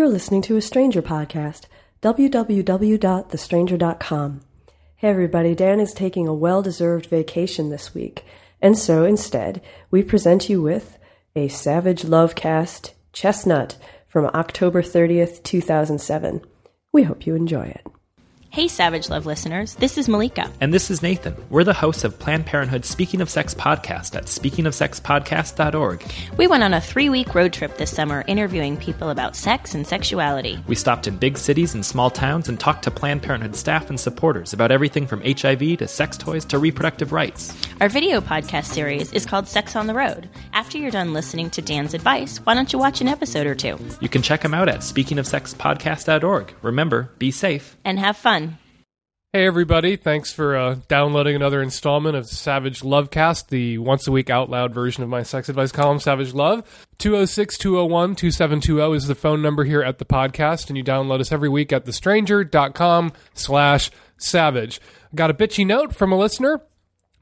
You're listening to a Stranger podcast, www.thestranger.com. Hey everybody, Dan is taking a well deserved vacation this week, and so instead, we present you with a Savage Love Cast Chestnut from October 30th, 2007. We hope you enjoy it. Hey, Savage Love listeners, this is Malika. And this is Nathan. We're the hosts of Planned Parenthood's Speaking of Sex podcast at speakingofsexpodcast.org. We went on a three week road trip this summer interviewing people about sex and sexuality. We stopped in big cities and small towns and talked to Planned Parenthood staff and supporters about everything from HIV to sex toys to reproductive rights. Our video podcast series is called Sex on the Road. After you're done listening to Dan's advice, why don't you watch an episode or two? You can check them out at speakingofsexpodcast.org. Remember, be safe and have fun. Hey, everybody. Thanks for uh, downloading another installment of Savage Lovecast, the once a week out loud version of my sex advice column, Savage Love. 206 201 2720 is the phone number here at the podcast, and you download us every week at thestranger.com slash savage. Got a bitchy note from a listener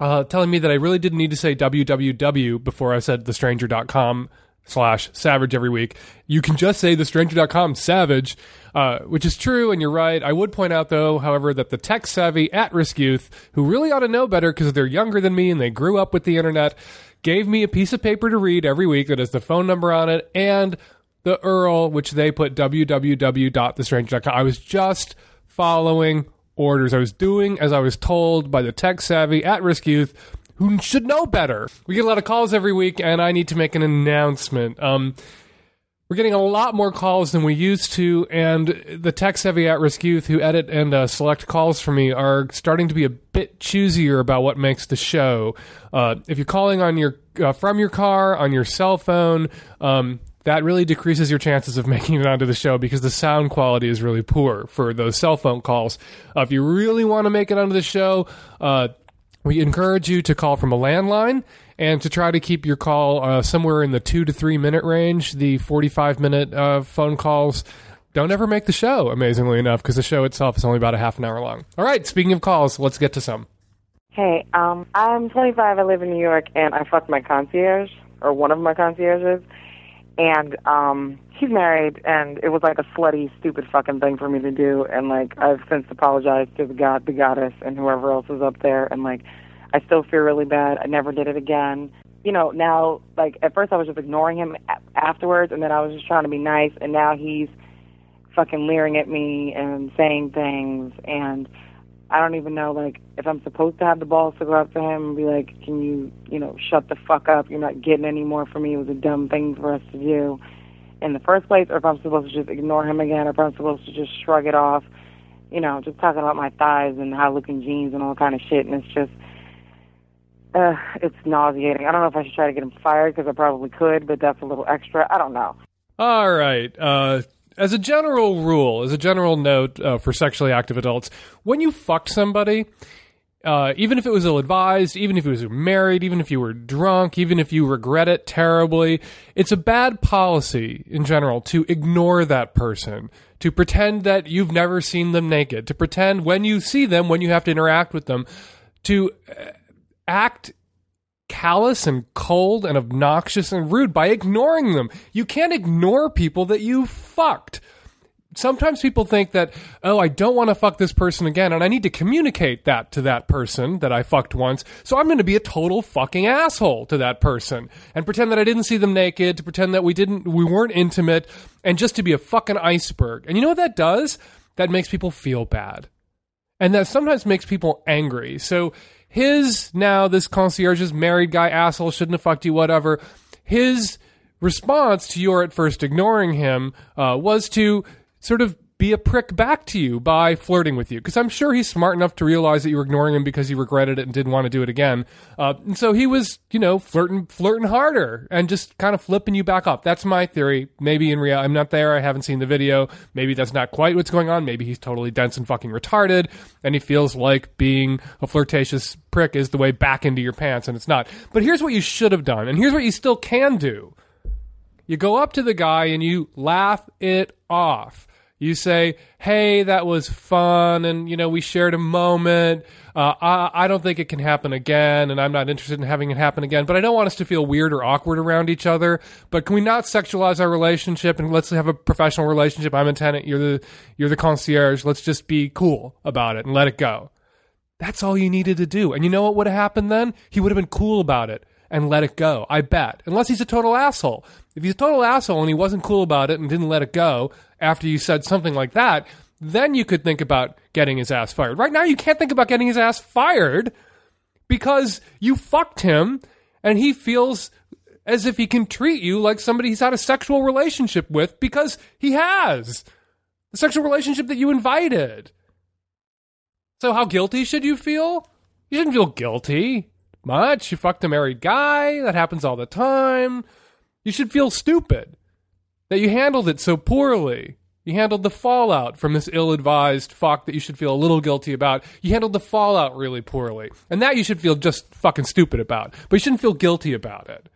uh, telling me that I really didn't need to say www before I said thestranger.com slash savage every week. You can just say thestranger.com savage, uh, which is true, and you're right. I would point out, though, however, that the tech savvy at risk youth, who really ought to know better because they're younger than me and they grew up with the internet, gave me a piece of paper to read every week that has the phone number on it and the URL, which they put www.thestranger.com. I was just following orders. I was doing as I was told by the tech savvy at risk youth who should know better. We get a lot of calls every week, and I need to make an announcement. Um, we're getting a lot more calls than we used to, and the tech heavy at risk youth who edit and uh, select calls for me are starting to be a bit choosier about what makes the show. Uh, if you're calling on your uh, from your car on your cell phone, um, that really decreases your chances of making it onto the show because the sound quality is really poor for those cell phone calls. Uh, if you really want to make it onto the show, uh, we encourage you to call from a landline and to try to keep your call uh, somewhere in the two to three minute range. The 45 minute uh, phone calls don't ever make the show, amazingly enough, because the show itself is only about a half an hour long. All right, speaking of calls, let's get to some. Hey, um, I'm 25. I live in New York, and I fucked my concierge, or one of my concierges, and um, he's married, and it was like a slutty, stupid fucking thing for me to do, and like I've since apologized to the god, the goddess, and whoever else is up there, and like I still feel really bad. I never did it again. You know, now like at first I was just ignoring him afterwards, and then I was just trying to be nice, and now he's fucking leering at me and saying things, and I don't even know like if I'm supposed to have the balls to go up to him and be like, "Can you, you know, shut the fuck up? You're not getting any more from me. It was a dumb thing for us to do." in the first place, or if I'm supposed to just ignore him again, or if I'm supposed to just shrug it off. You know, just talking about my thighs and high looking jeans and all kind of shit, and it's just, uh, it's nauseating. I don't know if I should try to get him fired because I probably could, but that's a little extra. I don't know. All right. Uh, as a general rule, as a general note uh, for sexually active adults, when you fuck somebody, uh, even if it was ill advised, even if you was married, even if you were drunk, even if you regret it terribly, it's a bad policy in general to ignore that person, to pretend that you've never seen them naked, to pretend when you see them, when you have to interact with them, to uh, act callous and cold and obnoxious and rude by ignoring them. You can't ignore people that you fucked sometimes people think that, oh, I don't want to fuck this person again, and I need to communicate that to that person that I fucked once. So I'm going to be a total fucking asshole to that person and pretend that I didn't see them naked, to pretend that we didn't, we weren't intimate, and just to be a fucking iceberg. And you know what that does? That makes people feel bad. And that sometimes makes people angry. So his now, this concierge's married guy asshole shouldn't have fucked you, whatever. His response to your at first ignoring him uh, was to sort of be a prick back to you by flirting with you. Because I'm sure he's smart enough to realize that you were ignoring him because he regretted it and didn't want to do it again. Uh, and so he was, you know, flirting, flirting harder and just kind of flipping you back up. That's my theory. Maybe in reality, I'm not there. I haven't seen the video. Maybe that's not quite what's going on. Maybe he's totally dense and fucking retarded and he feels like being a flirtatious prick is the way back into your pants and it's not. But here's what you should have done. And here's what you still can do. You go up to the guy and you laugh it off. You say, "Hey, that was fun, and you know we shared a moment. Uh, I, I don't think it can happen again, and I'm not interested in having it happen again. But I don't want us to feel weird or awkward around each other. But can we not sexualize our relationship and let's have a professional relationship? I'm a tenant. You're the you're the concierge. Let's just be cool about it and let it go. That's all you needed to do. And you know what would have happened then? He would have been cool about it and let it go. I bet. Unless he's a total asshole. If he's a total asshole and he wasn't cool about it and didn't let it go after you said something like that, then you could think about getting his ass fired. Right now, you can't think about getting his ass fired because you fucked him and he feels as if he can treat you like somebody he's had a sexual relationship with because he has. The sexual relationship that you invited. So, how guilty should you feel? You shouldn't feel guilty much. You fucked a married guy. That happens all the time. You should feel stupid that you handled it so poorly. You handled the fallout from this ill advised fuck that you should feel a little guilty about. You handled the fallout really poorly. And that you should feel just fucking stupid about. But you shouldn't feel guilty about it.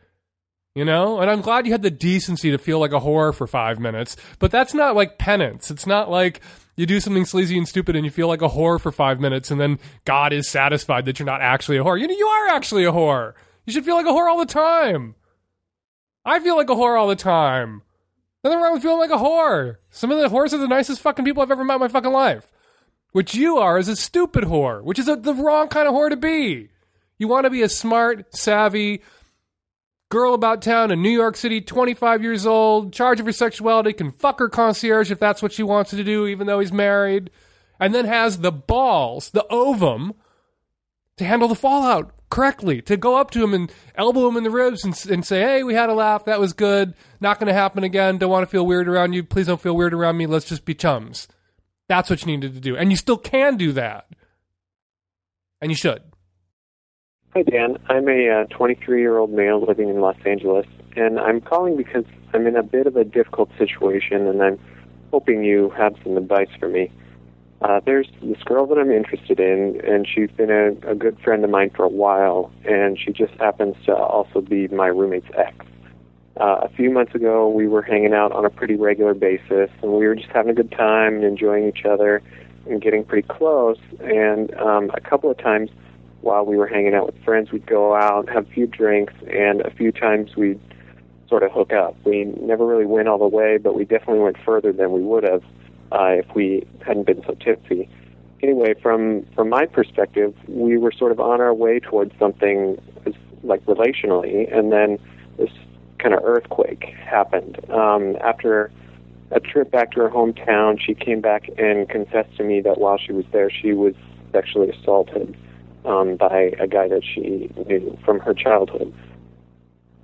You know? And I'm glad you had the decency to feel like a whore for five minutes. But that's not like penance. It's not like you do something sleazy and stupid and you feel like a whore for five minutes and then God is satisfied that you're not actually a whore. You know, you are actually a whore. You should feel like a whore all the time. I feel like a whore all the time. Nothing wrong with feeling like a whore. Some of the whores are the nicest fucking people I've ever met in my fucking life. What you are is a stupid whore, which is a, the wrong kind of whore to be. You want to be a smart, savvy girl about town in New York City, 25 years old, charge of her sexuality, can fuck her concierge if that's what she wants to do, even though he's married, and then has the balls, the ovum, to handle the fallout correctly, to go up to him and elbow him in the ribs and, and say, hey, we had a laugh. That was good. Not going to happen again. Don't want to feel weird around you. Please don't feel weird around me. Let's just be chums. That's what you needed to do. And you still can do that. And you should. Hi, Dan. I'm a 23 uh, year old male living in Los Angeles, and I'm calling because I'm in a bit of a difficult situation, and I'm hoping you have some advice for me. Uh, there's this girl that I'm interested in, and she's been a, a good friend of mine for a while, and she just happens to also be my roommate's ex. Uh, a few months ago, we were hanging out on a pretty regular basis, and we were just having a good time and enjoying each other and getting pretty close. And um, a couple of times while we were hanging out with friends, we'd go out, and have a few drinks, and a few times we'd sort of hook up. We never really went all the way, but we definitely went further than we would have uh, if we hadn't been so tipsy. Anyway, from from my perspective, we were sort of on our way towards something like relationally, and then this kind of earthquake happened. Um, after a trip back to her hometown, she came back and confessed to me that while she was there, she was sexually assaulted um, by a guy that she knew from her childhood.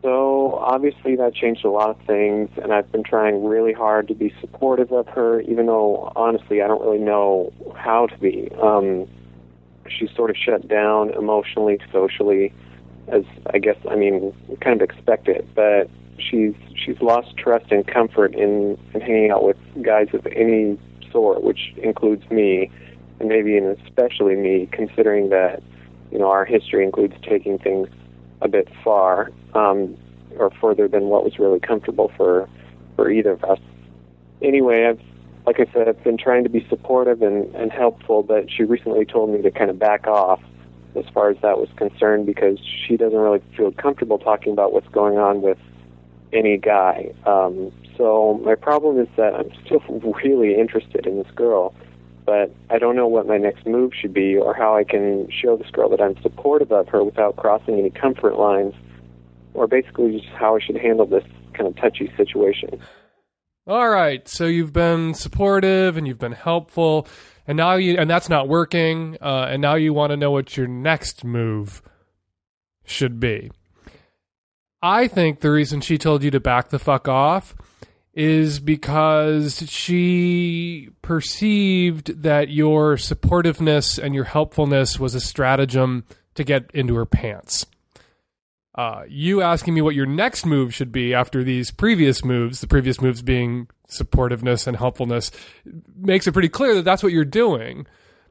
So obviously that changed a lot of things, and I've been trying really hard to be supportive of her, even though honestly I don't really know how to be. Um, she's sort of shut down emotionally, socially, as I guess I mean kind of expected, but she's she's lost trust and comfort in, in hanging out with guys of any sort, which includes me, and maybe and especially me, considering that you know our history includes taking things a bit far um, or further than what was really comfortable for for either of us. Anyway, I've like I said, I've been trying to be supportive and, and helpful, but she recently told me to kind of back off as far as that was concerned because she doesn't really feel comfortable talking about what's going on with any guy. Um, so my problem is that I'm still really interested in this girl, but I don't know what my next move should be or how I can show this girl that I'm supportive of her without crossing any comfort lines, or basically just how I should handle this kind of touchy situation. All right, so you've been supportive and you've been helpful, and now you and that's not working, uh, and now you want to know what your next move should be. I think the reason she told you to back the fuck off is because she perceived that your supportiveness and your helpfulness was a stratagem to get into her pants. Uh, you asking me what your next move should be after these previous moves, the previous moves being supportiveness and helpfulness, makes it pretty clear that that's what you're doing.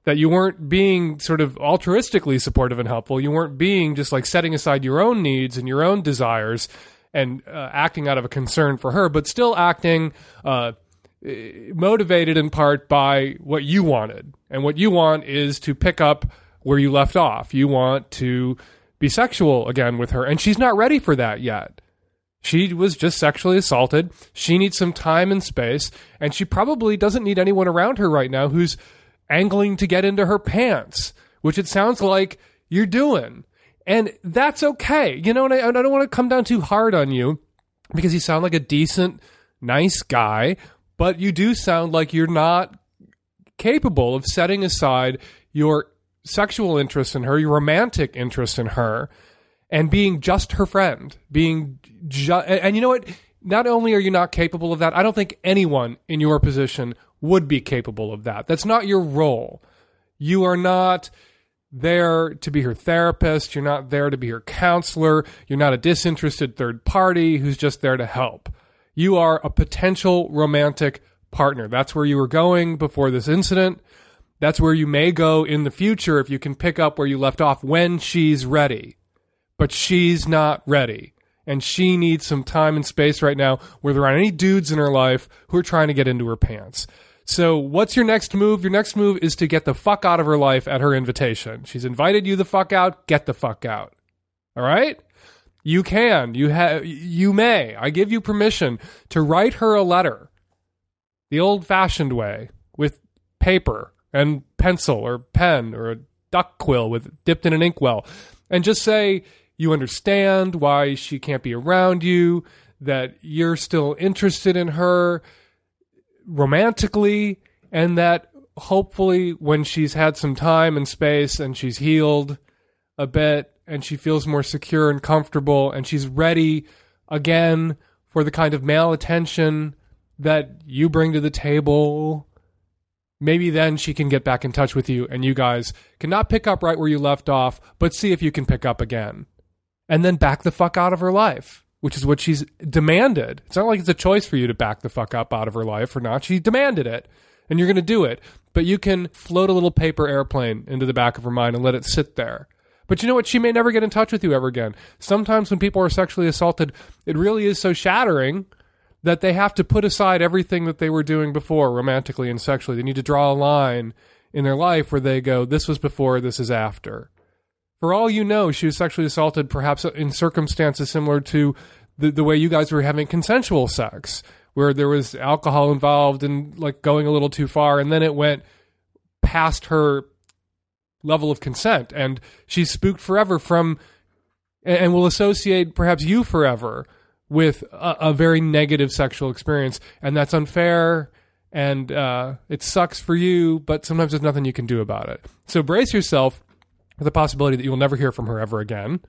That you weren't being sort of altruistically supportive and helpful. You weren't being just like setting aside your own needs and your own desires and uh, acting out of a concern for her, but still acting uh, motivated in part by what you wanted. And what you want is to pick up where you left off. You want to be sexual again with her, and she's not ready for that yet. She was just sexually assaulted. She needs some time and space, and she probably doesn't need anyone around her right now who's angling to get into her pants, which it sounds like you're doing. And that's okay. You know, and I, I don't want to come down too hard on you because you sound like a decent, nice guy, but you do sound like you're not capable of setting aside your sexual interest in her, your romantic interest in her, and being just her friend, being and, and you know what? Not only are you not capable of that, I don't think anyone in your position would be capable of that. That's not your role. You are not there to be her therapist. You're not there to be her counselor. You're not a disinterested third party who's just there to help. You are a potential romantic partner. That's where you were going before this incident. That's where you may go in the future if you can pick up where you left off when she's ready but she's not ready. And she needs some time and space right now where there aren't any dudes in her life who are trying to get into her pants. So, what's your next move? Your next move is to get the fuck out of her life at her invitation. She's invited you the fuck out, get the fuck out. All right? You can. You have you may. I give you permission to write her a letter. The old-fashioned way with paper and pencil or pen or a duck quill with dipped in an inkwell. And just say you understand why she can't be around you, that you're still interested in her romantically, and that hopefully when she's had some time and space and she's healed a bit and she feels more secure and comfortable and she's ready again for the kind of male attention that you bring to the table maybe then she can get back in touch with you and you guys can not pick up right where you left off but see if you can pick up again and then back the fuck out of her life, which is what she's demanded. It's not like it's a choice for you to back the fuck up out of her life or not. She demanded it, and you're going to do it. But you can float a little paper airplane into the back of her mind and let it sit there. But you know what? She may never get in touch with you ever again. Sometimes when people are sexually assaulted, it really is so shattering that they have to put aside everything that they were doing before, romantically and sexually. They need to draw a line in their life where they go, this was before, this is after. For all you know, she was sexually assaulted, perhaps in circumstances similar to the, the way you guys were having consensual sex, where there was alcohol involved and like going a little too far, and then it went past her level of consent, and she's spooked forever from, and will associate perhaps you forever with a, a very negative sexual experience, and that's unfair and uh, it sucks for you, but sometimes there's nothing you can do about it. So brace yourself for the possibility that you will never hear from her ever again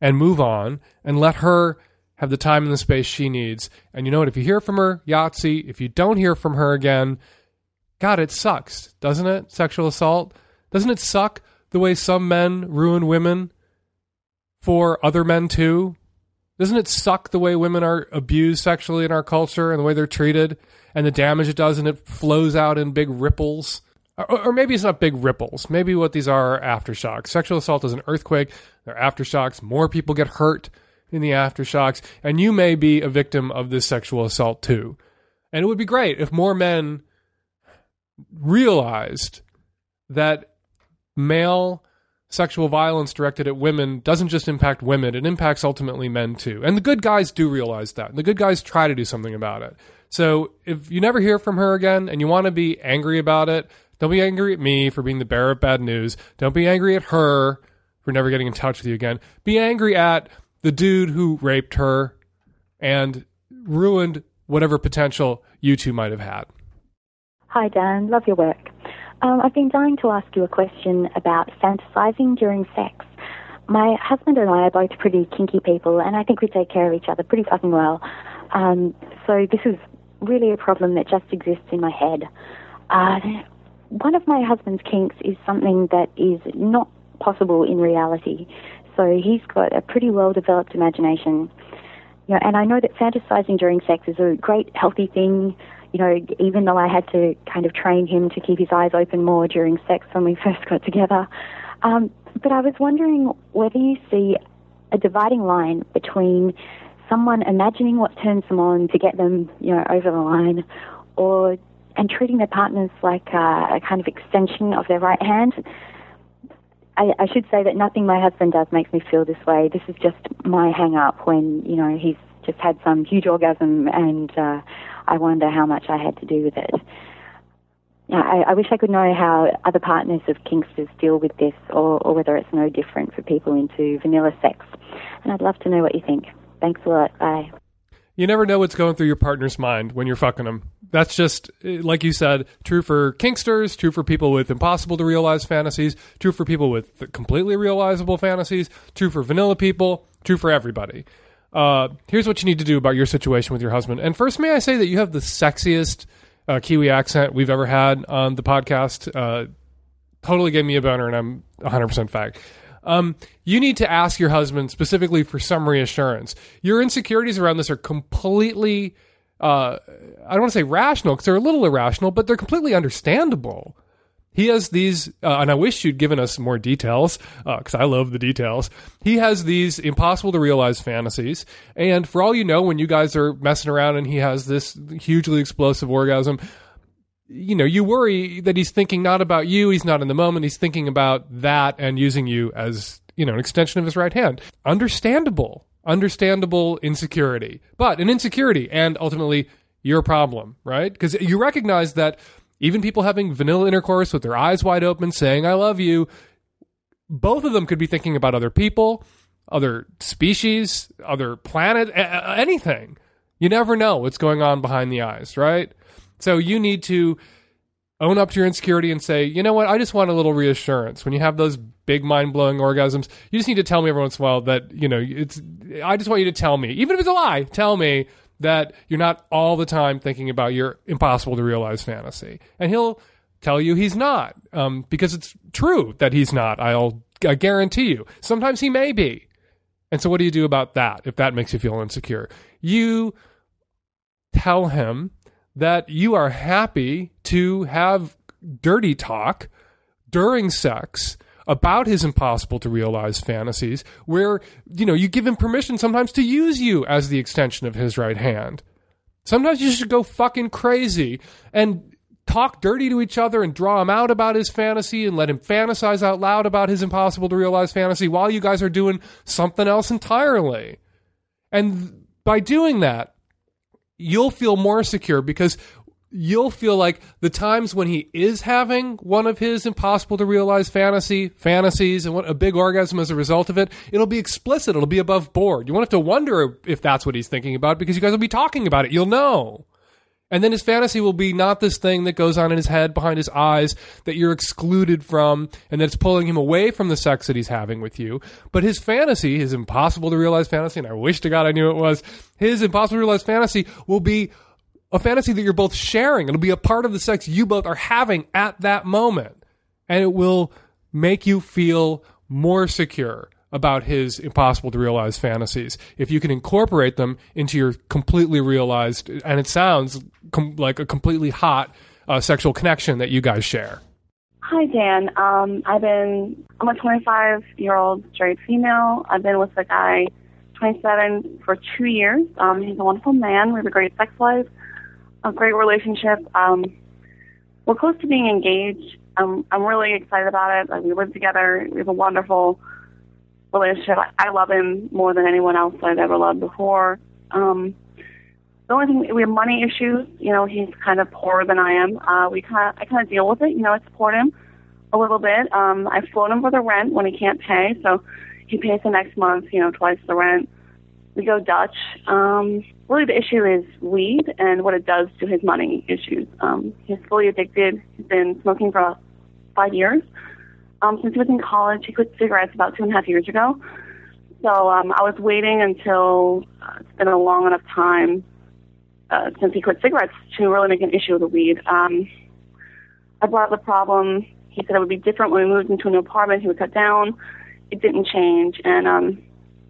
and move on and let her have the time and the space she needs. And you know what? If you hear from her, Yahtzee. If you don't hear from her again, God, it sucks, doesn't it? Sexual assault. Doesn't it suck the way some men ruin women for other men too? Doesn't it suck the way women are abused sexually in our culture and the way they're treated and the damage it does and it flows out in big ripples? or, or, maybe it's not big ripples. Maybe what these are are aftershocks. Sexual assault is an earthquake. They're aftershocks. More people get hurt in the aftershocks, and you may be a victim of this sexual assault too. And it would be great if more men realized that male sexual violence directed at women doesn't just impact women, it impacts ultimately men too. And the good guys do realize that. The good guys try to do something about it. So if you never hear from her again and you want to be angry about it, don't be angry at me for being the bearer of bad news. Don't be angry at her for never getting in touch with you again. Be angry at the dude who raped her and ruined whatever potential you two might have had. Hi, Dan. Love your work. Um, I've been dying to ask you a question about fantasizing during sex. My husband and I are both pretty kinky people, and I think we take care of each other pretty fucking well. Um, so this is really a problem that just exists in my head. Uh, one of my husband's kinks is something that is not possible in reality. So he's got a pretty well developed imagination. You know, and I know that fantasizing during sex is a great healthy thing. You know, even though I had to kind of train him to keep his eyes open more during sex when we first got together. Um, but I was wondering whether you see a dividing line between someone imagining what turns them on to get them, you know, over the line, or and treating their partners like uh, a kind of extension of their right hand. I, I should say that nothing my husband does makes me feel this way. This is just my hang up when, you know, he's just had some huge orgasm and uh, I wonder how much I had to do with it. I, I wish I could know how other partners of Kinksters deal with this or, or whether it's no different for people into vanilla sex. And I'd love to know what you think. Thanks a lot. Bye. You never know what's going through your partner's mind when you're fucking them. That's just, like you said, true for kinksters, true for people with impossible to realize fantasies, true for people with completely realizable fantasies, true for vanilla people, true for everybody. Uh, here's what you need to do about your situation with your husband. And first, may I say that you have the sexiest uh, Kiwi accent we've ever had on the podcast. Uh, totally gave me a boner, and I'm 100% fact. Um, you need to ask your husband specifically for some reassurance. Your insecurities around this are completely, uh, I don't want to say rational because they're a little irrational, but they're completely understandable. He has these, uh, and I wish you'd given us more details because uh, I love the details. He has these impossible to realize fantasies, and for all you know, when you guys are messing around and he has this hugely explosive orgasm, you know, you worry that he's thinking not about you, he's not in the moment, he's thinking about that and using you as, you know, an extension of his right hand. Understandable, understandable insecurity, but an insecurity and ultimately your problem, right? Because you recognize that even people having vanilla intercourse with their eyes wide open, saying, I love you, both of them could be thinking about other people, other species, other planet, anything. You never know what's going on behind the eyes, right? So you need to own up to your insecurity and say, you know what, I just want a little reassurance. When you have those big mind blowing orgasms, you just need to tell me every once in a while that, you know, it's, I just want you to tell me, even if it's a lie, tell me that you're not all the time thinking about your impossible to realize fantasy. And he'll tell you he's not, um, because it's true that he's not. I'll I guarantee you. Sometimes he may be. And so, what do you do about that if that makes you feel insecure? You tell him that you are happy to have dirty talk during sex about his impossible to realize fantasies where you know you give him permission sometimes to use you as the extension of his right hand. Sometimes you should go fucking crazy and talk dirty to each other and draw him out about his fantasy and let him fantasize out loud about his impossible to realize fantasy while you guys are doing something else entirely. And by doing that you'll feel more secure because you'll feel like the times when he is having one of his impossible to realize fantasy fantasies and what a big orgasm as a result of it it'll be explicit it'll be above board. You won't have to wonder if that's what he's thinking about because you guys will be talking about it. You'll know. And then his fantasy will be not this thing that goes on in his head behind his eyes that you're excluded from and that's pulling him away from the sex that he's having with you. But his fantasy, his impossible to realize fantasy, and I wish to God I knew it was, his impossible to realize fantasy will be a fantasy that you're both sharing. It'll be a part of the sex you both are having at that moment. And it will make you feel more secure about his impossible to realize fantasies. If you can incorporate them into your completely realized and it sounds com- like a completely hot uh, sexual connection that you guys share. Hi dan. Um, i've been i'm a 25 year old straight female. I've been with a guy 27 for two years. Um, he's a wonderful man. We have a great sex life a great relationship. Um, we're close to being engaged. I'm I'm really excited about it. Like, we live together. We have a wonderful relationship. I, I love him more than anyone else I've ever loved before. Um, the only thing we have money issues. You know, he's kind of poorer than I am. Uh, we kind of I kind of deal with it. You know, I support him a little bit. Um, I float him for the rent when he can't pay, so he pays the next month. You know, twice the rent. We go Dutch. Um, really the issue is weed and what it does to his money issues. Um, he's fully addicted. He's been smoking for five years. Um, since he was in college, he quit cigarettes about two and a half years ago. So um, I was waiting until uh, it's been a long enough time uh, since he quit cigarettes to really make an issue with the weed. Um, I brought up the problem. He said it would be different when we moved into a new apartment. He would cut down. It didn't change, and um,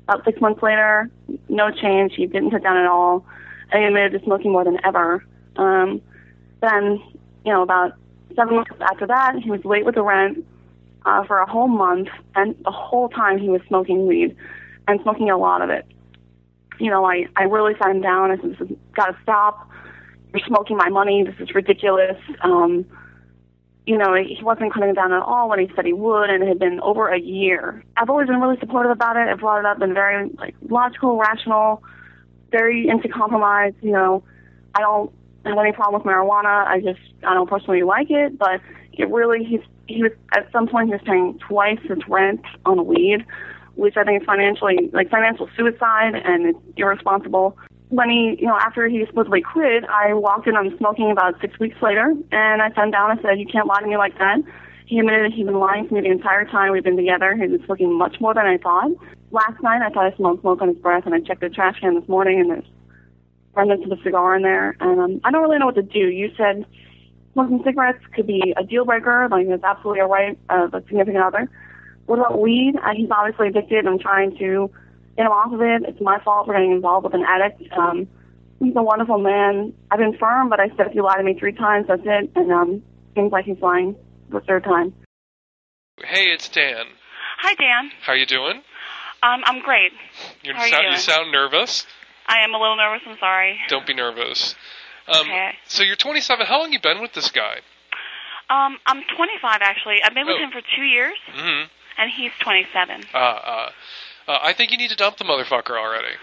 about six months later, no change. He didn't cut down at all. And he admitted to smoking more than ever. Um, then, you know, about seven months after that, he was late with the rent uh, for a whole month, and the whole time he was smoking weed and smoking a lot of it. You know, I, I really sat him down. I said, this has got to stop. you're smoking my money. This is ridiculous. Um, you know, he wasn't cutting down at all when he said he would, and it had been over a year. I've always been really supportive about it. I've brought it up, been very like logical, rational, very into compromise. You know, I don't have any problem with marijuana. I just I don't personally like it, but it really he's he was at some point he was paying twice his rent on weed, which I think is financially like financial suicide and it's irresponsible when he, you know, after he supposedly quit, I walked in on smoking about six weeks later, and I sat down and said, "You can't lie to me like that." He admitted he'd been lying to me the entire time we've been together. He was looking much more than I thought. Last night, I thought I smelled smoke on his breath, and I checked the trash can this morning, and there's remnants of a cigar in there. And um, I don't really know what to do. You said smoking cigarettes could be a deal breaker, like it's absolutely a right of a significant other. What about weed? Uh, he's obviously addicted. I'm trying to get him off of it. It's my fault for getting involved with an addict. Um, he's a wonderful man. I've been firm, but I said if you lie to me three times, that's it. And um, seems like he's lying the third time. Hey, it's Dan. Hi, Dan. How you doing? Um, I'm great. You're How are you sound, doing? sound nervous. I am a little nervous. I'm sorry. Don't be nervous. Um, Okay. So you're 27. How long you been with this guy? Um, I'm 25 actually. I've been with Oh. him for two years, mm-hmm. and he's 27. Uh, uh, uh, I think you need to dump the motherfucker already.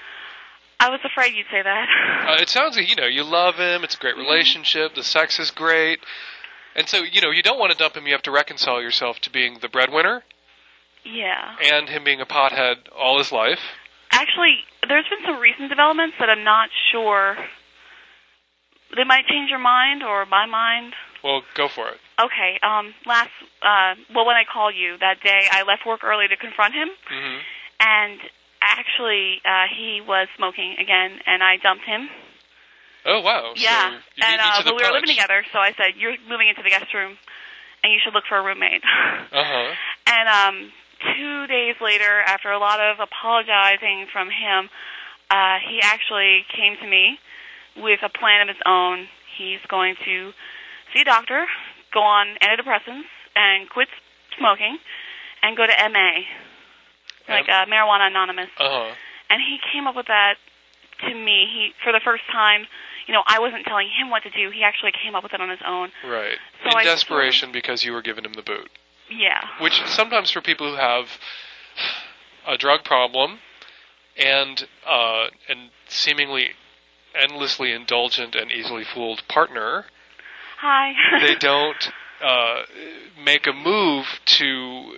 I was afraid you'd say that. Uh, it sounds like you know you love him. It's a great relationship. The sex is great, and so you know you don't want to dump him. You have to reconcile yourself to being the breadwinner yeah. and him being a pothead all his life. Actually, there's been some recent developments that I'm not sure. They might change your mind or my mind. Well, go for it. Okay. Um, last, uh, well, when I called you that day, I left work early to confront him, hmm and actually, uh, he was smoking again, and I dumped him. Oh wow. Yeah, So you and uh, but we were living together, so I said, "You're moving into the guest room, and you should look for a roommate." Uh huh. and um, two days later, after a lot of apologizing from him, uh, he actually came to me with a plan of his own. He's going to see a doctor, go on antidepressants, and quit smoking, and go to MA, like uh, Marijuana Anonymous Uh huh. and he came up with that to me. He for the first time, you know, I wasn't telling him what to do. He actually came up with it on his own. Right. So In I- desperation because you were giving him the boot. Yeah. Which sometimes for people who have a drug problem and uh, and seemingly endlessly indulgent and easily fooled partner, Hi. they don't uh, make a move to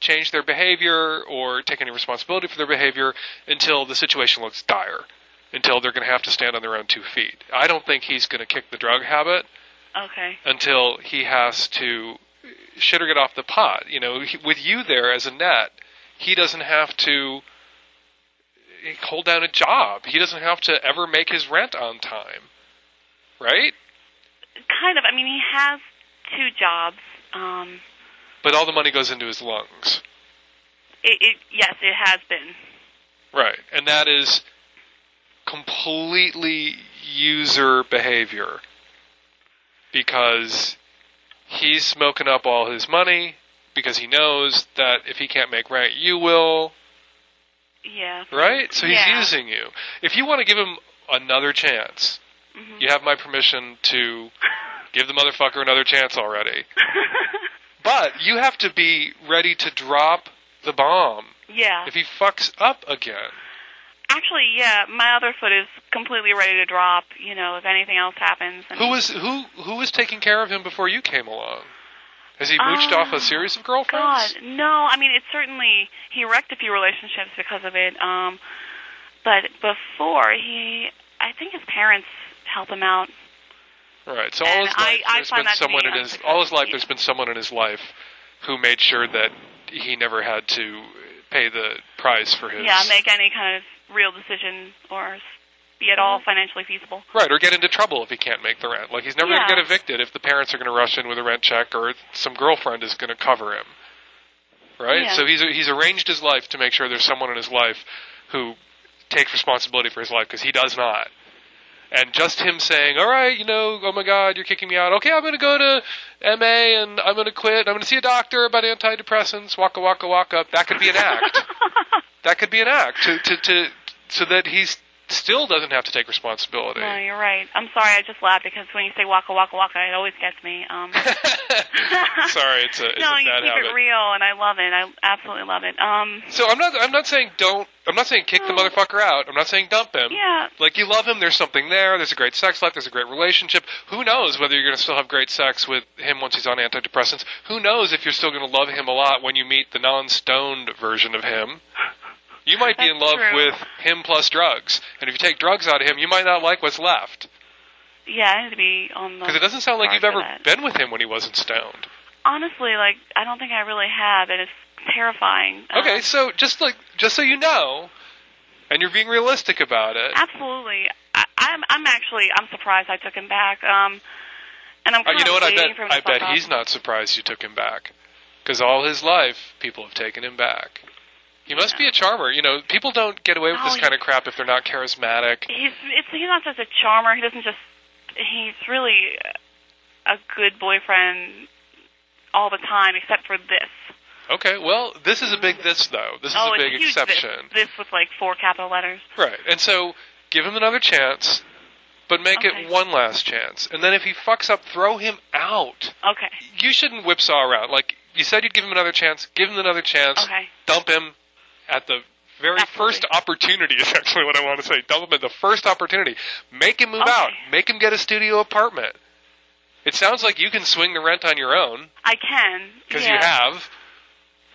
change their behavior or take any responsibility for their behavior until the situation looks dire, until they're going to have to stand on their own two feet. I don't think he's going to kick the drug habit okay. until he has to shit or get off the pot. You know, he, with you there as a net, he doesn't have to hold down a job. He doesn't have to ever make his rent on time. Right? Kind of. I mean, he has two jobs. Um, But all the money goes into his lungs. it, it yes, it has been. Right. And that is completely user behavior. Because he's smoking up all his money because he knows that if he can't make rent, you will. Yeah. Right? So he's Yeah. using you. If you want to give him another chance, Mhm. you have my permission to give the motherfucker another chance already. But you have to be ready to drop the bomb yeah. if he fucks up again. Actually, yeah. My other foot is completely ready to drop. You know, if anything else happens. And, Who was who who was taking care of him before you came along? Has he mooched off a series of girlfriends? God, no. I mean, it certainly he wrecked a few relationships because of it. Um, but before he, I think his parents help him out. Right. So all his life, I there's been someone be in his all his life. yeah. There's been someone in his life who made sure that he never had to pay the price for his Yeah, make any kind of real decision or be at all mm-hmm. financially feasible. right or get into trouble if he can't make the rent. Like he's never going to get evicted if the parents are going to rush in with a rent check or some girlfriend is going to cover him. Right. Yeah. So he's he's arranged his life to make sure there's someone in his life who takes responsibility for his life because he does not. And just him saying, "All right, you know, oh my God, you're kicking me out. Okay, I'm going to go to MA and I'm going to quit. I'm going to see a doctor about antidepressants. Waka waka waka. That could be an act. that could be an act to to to so that he's still doesn't have to take responsibility. No, you're right. I'm sorry. I just laughed because when you say waka waka waka, it always gets me. Um, Sorry, it's a, it's no, a you keep habit. it real, and I love it. I absolutely love it. Um, So I'm not I'm not saying don't I'm not saying kick the motherfucker out. I'm not saying dump him. yeah, Like you love him, there's something there. There's a great sex life. There's a great relationship. Who knows whether you're going to still have great sex with him once he's on antidepressants? Who knows if you're still going to love him a lot when you meet the non-stoned version of him? You might be in love true. with him plus drugs, and if you take drugs out of him, you might not like what's left. yeah. I need to be on the. Because it doesn't sound like you've ever that. been with him when he wasn't stoned. Honestly, like I don't think I really have, and it's terrifying. Okay, Um, so just like just so you know, and you're being realistic about it. absolutely. I, I'm. I'm actually. I'm surprised I took him back. Um, and I'm Uh, you know what? I bet for him to I bet off. he's not surprised you took him back, because all his life people have taken him back. He must be a charmer. You know, people don't get away with Oh, this kind of crap if they're not charismatic. He's. It's. He's not just a charmer. He doesn't just. He's really a good boyfriend all the time, except for this. Okay, well, this is a big this though. This is oh, a it's big exception, This, this with like four capital letters. right? And so give him another chance, but make Okay. it one last chance. And then if he fucks up, throw him out. Okay. You shouldn't whipsaw around. Like you said, you'd give him another chance. Give him another chance. Okay. dump him at the very Absolutely. first opportunity is actually what I want to say. Dump him the first opportunity. Make him move Okay. out. Make him get a studio apartment. It sounds like you can swing the rent on your own I can. because yeah. you have,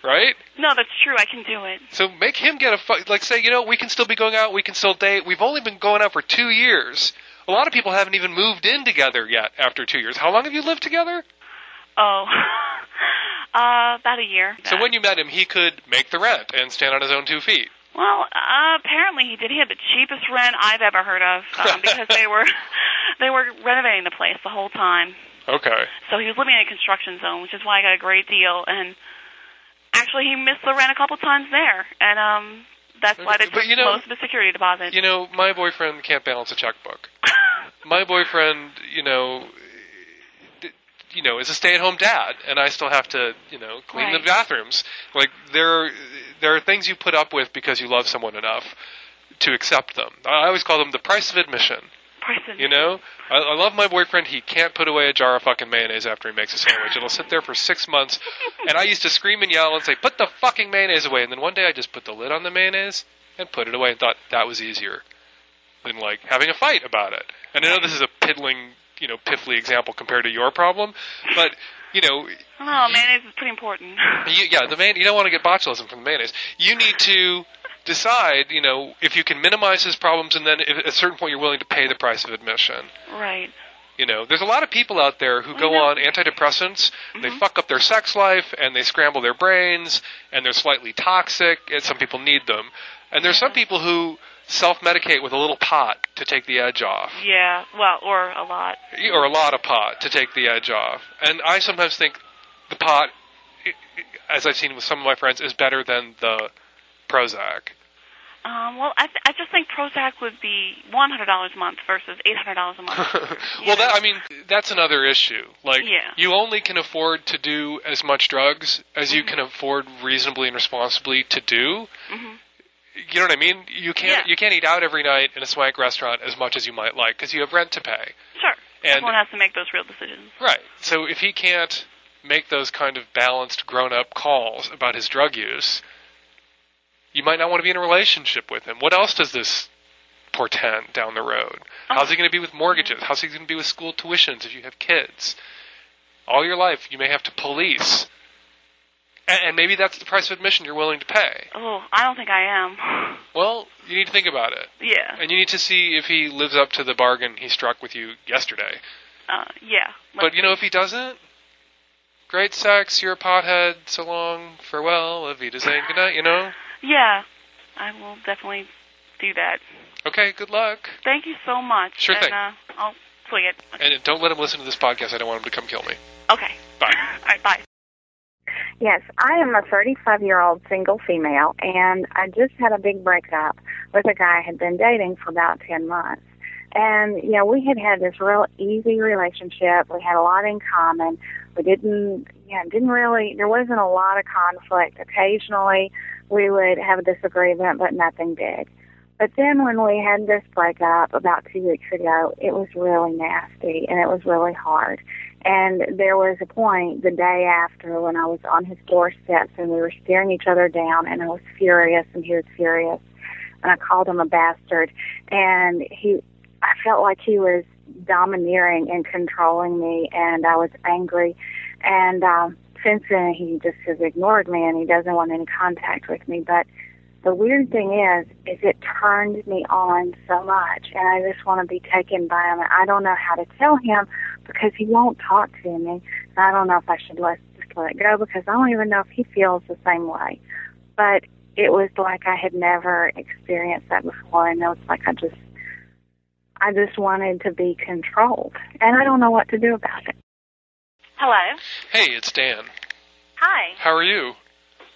right? No, that's true. I can do it. So make him get a fu- like say, you know, we can still be going out, we can still date. We've only been going out for 2 years. A lot of people haven't even moved in together yet after 2 years. How long have you lived together? Oh. uh, about a year. So when you met him, he could make the rent and stand on his own two feet. Well, uh, apparently he did. He had the cheapest rent I've ever heard of um, because they were they were renovating the place the whole time. Okay. So he was living in a construction zone, which is why I got a great deal. And actually, he missed the rent a couple times there, and um, that's why they But took you know- most of the security deposit. You know, my boyfriend can't balance a checkbook. my boyfriend, you know, you know, is a stay-at-home dad, and I still have to, you know, clean the bathrooms. Like there, are, there are things you put up with because you love someone enough to accept them. I always call them the price of admission. Person. You know, I, I love my boyfriend. He can't put away a jar of fucking mayonnaise after he makes a sandwich. It'll sit there for six months, and I used to scream and yell and say, "Put the fucking mayonnaise away!" And then one day I just put the lid on the mayonnaise and put it away, and thought that was easier than like having a fight about it. And I know this is a piddling, you know, piffly example compared to your problem, but you know, Oh, mayonnaise is pretty important. you, yeah, the man. You don't want to get botulism from the mayonnaise. You need to decide, you know, if you can minimize his problems, and then if, at a certain point you're willing to pay the price of admission. right. You know, there's a lot of people out there who go on antidepressants, they mm-hmm. fuck up their sex life, and they scramble their brains, and they're slightly toxic, and some people need them. And there's some people who self-medicate with a little pot to take the edge off, Yeah. Well, or a lot. or a lot of pot to take the edge off. And I sometimes think the pot, as I've seen with some of my friends, is better than the Prozac. Um, well, I, th- I just think Prozac would be one hundred dollars a month versus eight hundred dollars a month. well, that I mean, that's another issue. Like, Yeah. you only can afford to do as much drugs as you Mm-hmm. can afford reasonably and responsibly to do. Mhm. You know what I mean? You can't Yeah. you can't eat out every night in a swank restaurant as much as you might like because you have rent to pay. Sure. And- Everyone has to make those real decisions. Right. So if he can't make those kind of balanced, grown-up calls about his drug use, you might not want to be in a relationship with him. What else does this portend down the road? Oh. How's he going to be with mortgages? How's he going to be with school tuitions if you have kids? All your life, you may have to police. And, maybe that's the price of admission you're willing to pay. Oh, I don't think I am. Well, you need to think about it. Yeah. And you need to see if he lives up to the bargain he struck with you yesterday. Uh, yeah. But you know, if he doesn't, great sex, you're a pothead, so long, farewell, auf Wiedersehen goodnight, you know? Yeah. I will definitely do that. Okay, good luck. Thank you so much. Sure and, thing. Uh, I'll swing it. And don't let him listen to this podcast. I don't want him to come kill me. Okay. Bye. All right. Bye. Yes, I am a 35 year old single female, and I just had a big breakup with a guy I had been dating for about 10 months. And, you know, we had had this real easy relationship. We had a lot in common. We didn't, know, didn't really, there wasn't a lot of conflict. Occasionally we would have a disagreement, but nothing big. But then when we had this breakup about two weeks ago, it was really nasty and it was really hard. And there was a point the day after when I was on his doorsteps and we were staring each other down and I was furious and he was furious. And I called him a bastard. And he I felt like he was domineering and controlling me and I was angry. And um since then he just has ignored me and he doesn't want any contact with me. But the weird thing is is it turned me on so much and I just want to be taken by him and I don't know how to tell him because he won't talk to me and I don't know if I should let just let it go because I don't even know if he feels the same way but it was like I had never experienced that before and it was like I just I just wanted to be controlled and I don't know what to do about it. Hello. Hey, it's Dan. Hi. How are you?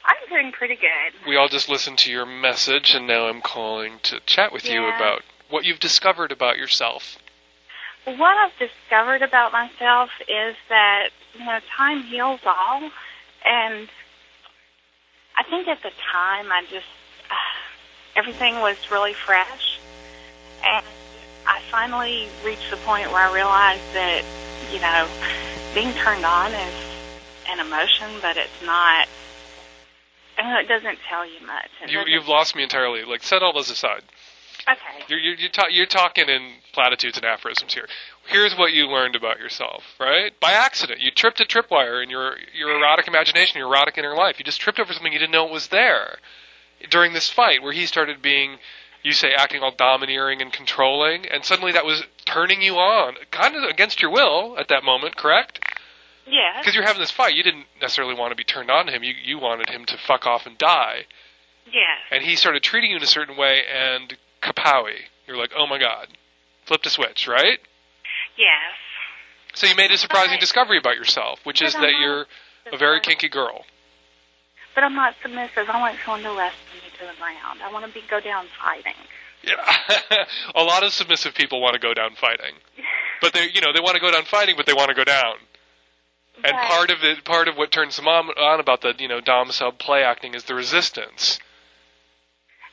I'm doing pretty good. We all just listened to your message, and now I'm calling to chat with you about what you've discovered about yourself. What I've discovered about myself is that, you know, time heals all. And I think at the time I just, uh, everything was really fresh. And I finally reached the point where I realized that, you know, being turned on is an emotion, but it's not, I know it doesn't tell you much. It you, you've lost me entirely. Like, set all this aside. okay. You're you're you're, ta- you're talking in platitudes and aphorisms here. Here's what you learned about yourself, right? By accident, you tripped a tripwire in your your erotic imagination, your erotic inner life. You just tripped over something you didn't know was there during this fight, where he started being, you say, acting all domineering and controlling, and suddenly that was turning you on, kind of against your will at that moment, correct? Yes. Because you're having this fight, you didn't necessarily want to be turned on to him. You you wanted him to fuck off and die Yes. and he started treating you in a certain way, and kapowie, you're like, oh my god, flipped a switch, right? Yes. So you made a surprising discovery about yourself, which is that I'm you're a very kinky girl. But I'm not submissive. I want someone to wrestle me to the ground. I want to be go down fighting. Yeah, a lot of submissive people want to go down fighting, but they, you know, they want to go down fighting, but they want to go down. And Right. part of it, part of what turns them on, on about the, you know, dom sub play acting is the resistance.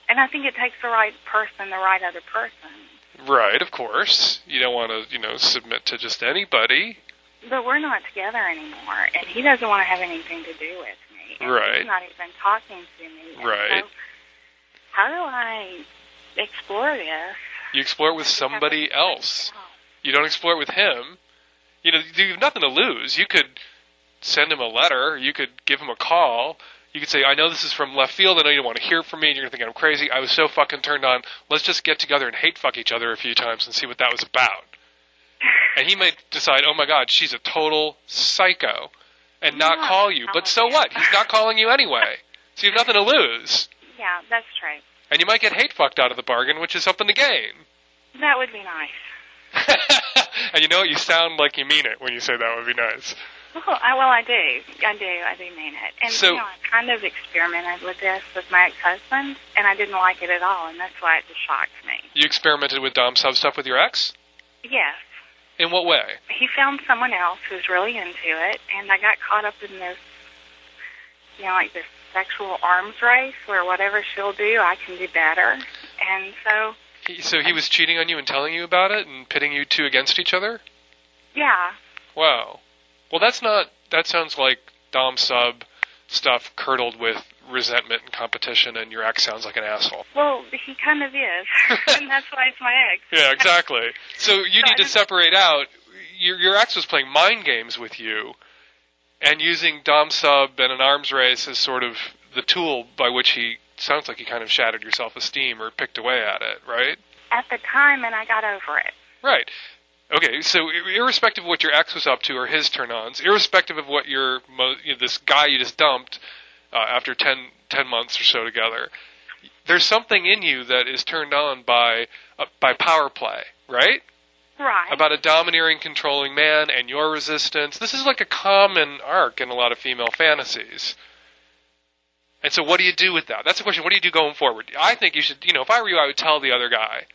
And I think it takes the right person, the right other person. Right, of course. You don't want to, you know, submit to just anybody. But we're not together anymore, and he doesn't want to have anything to do with me. And Right. He's not even talking to me. And Right. So how do I explore this? You explore it with somebody else. You don't explore it with him. You know, you have nothing to lose. You could send him a letter. You could give him a call. You could say, I know this is from left field. I know you don't want to hear from me. And you're going to think I'm crazy. I was so fucking turned on. Let's just get together and hate fuck each other a few times and see what that was about. And he might decide, oh my God, she's a total psycho and not Yeah, call you. But so what? He's not calling you anyway. So you have nothing to lose. Yeah, that's true. And you might get hate fucked out of the bargain, which is something to gain. That would be nice. And you know what? You sound like you mean it when you say that would be nice. Well, I, well, I do. I do. I do mean it. And So- you know, I kind of experimented with this with my ex-husband, and I didn't like it at all, and that's why it just shocked me. You experimented with Dom sub stuff with your ex? Yes, In what way? he found someone else who's really into it, and I got caught up in this, you know, like this sexual arms race where whatever she'll do, I can do better. And so, He, so he was cheating on you and telling you about it and pitting you two against each other? yeah, Wow. Well, that's not. That sounds like Dom sub stuff curdled with resentment and competition, and your ex sounds like an asshole. well, he kind of is, and that's why it's my ex. Yeah, exactly. So you need to separate out. Your your ex was playing mind games with you, and using Dom sub and an arms race as sort of the tool by which he sounds like you kind of shattered your self esteem or picked away at it, right? At the time, and I got over it. Right. Okay, so irrespective of what your ex was up to or his turn-ons, irrespective of what your you know, this guy you just dumped uh, after 10, 10 months or so together, there's something in you that is turned on by uh, by power play, right? Right. About a domineering, controlling man and your resistance. This is like a common arc in a lot of female fantasies. And so, what do you do with that? That's the question. What do you do going forward? I think you should, you know, if I were you, I would tell the other guy.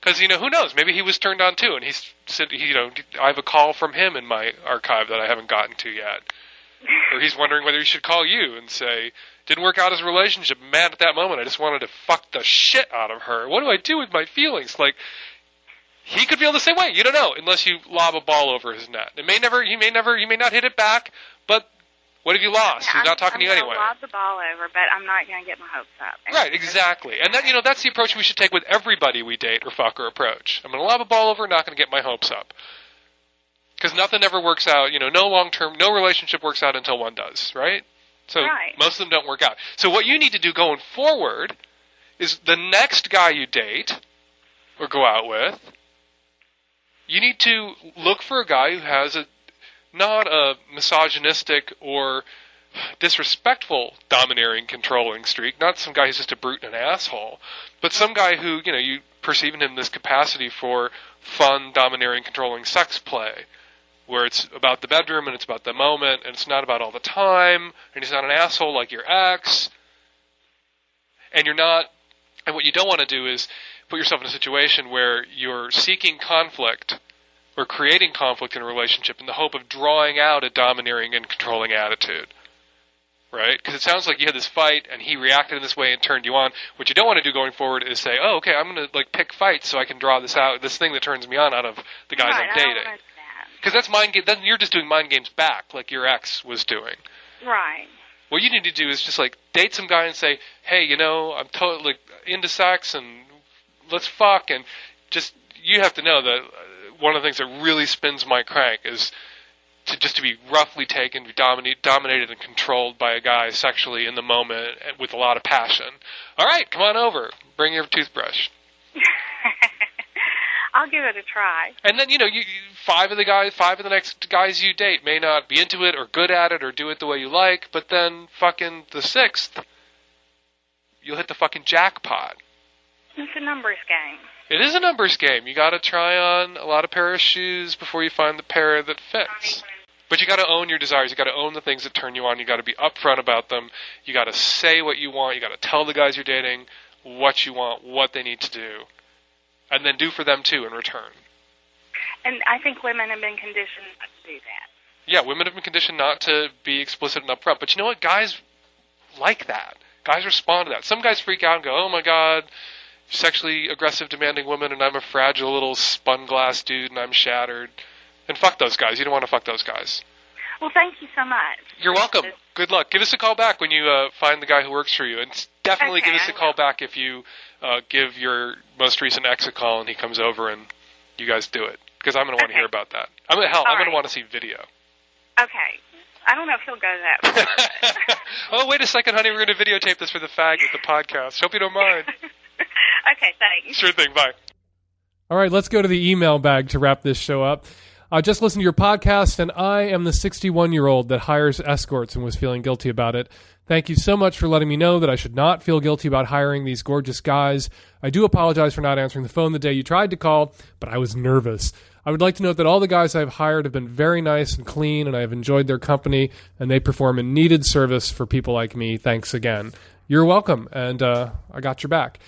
Because you know, who knows? Maybe he was turned on too, and he's said, you know, I have a call from him in my archive that I haven't gotten to yet, or he's wondering whether he should call you and say, Didn't work out a relationship. Mad at that moment. I just wanted to fuck the shit out of her. What do I do with my feelings? Like, he could feel the same way. You don't know unless you lob a ball over his net. It may never, he may never, he may not hit it back. But what have you lost? He's I'm, not talking I'm to you anyway. lob the ball over, but I'm not going to get my hopes up. Right, exactly. And that you know that's the approach we should take with everybody we date or fuck or approach. I'm going to lob a ball over, not going to get my hopes up. Because nothing ever works out. You know, no long term, no relationship works out until one does. Right. So Right. most of them don't work out. So what you need to do going forward is the next guy you date or go out with, you need to look for a guy who has a not a misogynistic or disrespectful domineering controlling streak not some guy who's just a brute and an asshole but some guy who you know you perceive in him this capacity for fun domineering controlling sex play where it's about the bedroom and it's about the moment and it's not about all the time and he's not an asshole like your ex. And you're not and what you don't want to do is put yourself in a situation where you're seeking conflict or creating conflict in a relationship in the hope of drawing out a domineering and controlling attitude. Right? Because it sounds like you had this fight and he reacted in this way and turned you on. What you don't want to do going forward is say, "Oh, okay, I'm going to like pick fights so I can draw this out, this thing that turns me on out of the guys right, I'm dating." want that. Because that's mind game. Then you're just doing mind games back, like your ex was doing. Right. What you need to do is just like date some guy and say, "Hey, you know, I'm totally into sex and let's fuck." And just you have to know that one of the things that really spins my crank is to just to be roughly taken, be dominate, dominated and controlled by a guy sexually in the moment with a lot of passion. All right, come on over. Bring your toothbrush. I'll give it a try. And then you know, you, you five of the guys, five of the next guys you date may not be into it or good at it or do it the way you like, but then fucking the sixth, you'll hit the fucking jackpot. It's a numbers game. It is a numbers game. You got to try on a lot of pair of shoes before you find the pair that fits. But you got to own your desires. You got to own the things that turn you on. You got to be upfront about them. You got to say what you want. You got to tell the guys you're dating what you want, what they need to do, and then do for them too in return. And I think women have been conditioned not to do that. Yeah, women have been conditioned not to be explicit and upfront. But you know what? Guys like that. Guys respond to that. Some guys freak out and go, "Oh my god, sexually aggressive, demanding woman, and I'm a fragile little spun glass dude, and I'm shattered." And fuck those guys. You don't want to fuck those guys. Well, thank you so much. You're welcome. Good luck. Give us a call back when you uh, find the guy who works for you, and definitely Okay, give us a call back if you uh, give your most recent ex a call and he comes over and you guys do it. Because I'm going to want to Okay. hear about that. I'm gonna, hell, All I'm going to want to see video. Okay. I don't know if he'll go that far. oh, wait a second, honey. We're going to videotape this for the fag at the podcast. Hope you don't mind. okay, thanks. Sure thing. Bye. All right, let's go to the email bag to wrap this show up. I just listened to your podcast, and I am the 61 year old that hires escorts and was feeling guilty about it. Thank you so much for letting me know that I should not feel guilty about hiring these gorgeous guys. I do apologize for not answering the phone the day you tried to call, but I was nervous. I would like to note that all the guys I've hired have been very nice and clean, and I have enjoyed their company, and they perform a needed service for people like me. Thanks again. You're welcome, and uh, I got your back.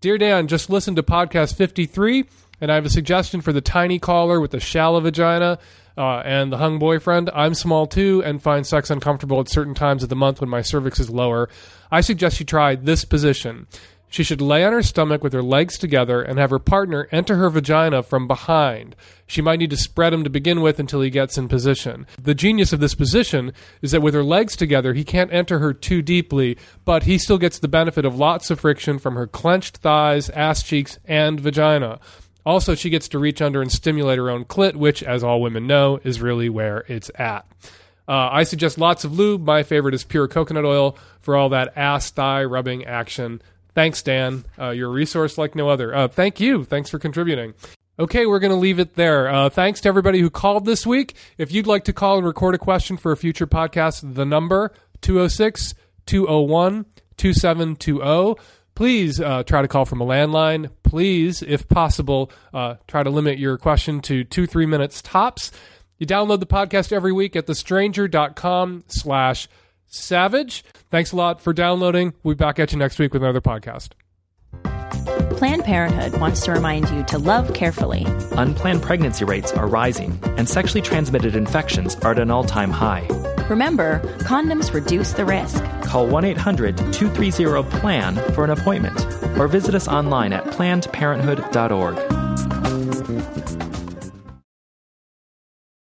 Dear Dan, just listen to podcast 53, and I have a suggestion for the tiny caller with the shallow vagina uh, and the hung boyfriend. I'm small too and find sex uncomfortable at certain times of the month when my cervix is lower. I suggest you try this position. She should lay on her stomach with her legs together and have her partner enter her vagina from behind. She might need to spread him to begin with until he gets in position. The genius of this position is that with her legs together, he can't enter her too deeply, but he still gets the benefit of lots of friction from her clenched thighs, ass cheeks, and vagina. Also, she gets to reach under and stimulate her own clit, which, as all women know, is really where it's at. Uh, I suggest lots of lube. My favorite is pure coconut oil for all that ass thigh rubbing action. Thanks, Dan. Uh, you're a resource like no other. Uh, thank you. Thanks for contributing. Okay, we're going to leave it there. Uh, thanks to everybody who called this week. If you'd like to call and record a question for a future podcast, the number 206 201 2720. Please uh, try to call from a landline. Please, if possible, uh, try to limit your question to two, three minutes tops. You download the podcast every week at thestranger.com slash savage. Thanks a lot for downloading. We'll be back at you next week with another podcast. Planned Parenthood wants to remind you to love carefully. Unplanned pregnancy rates are rising, and sexually transmitted infections are at an all time high. Remember, condoms reduce the risk. Call 1 800 230 PLAN for an appointment or visit us online at plannedparenthood.org.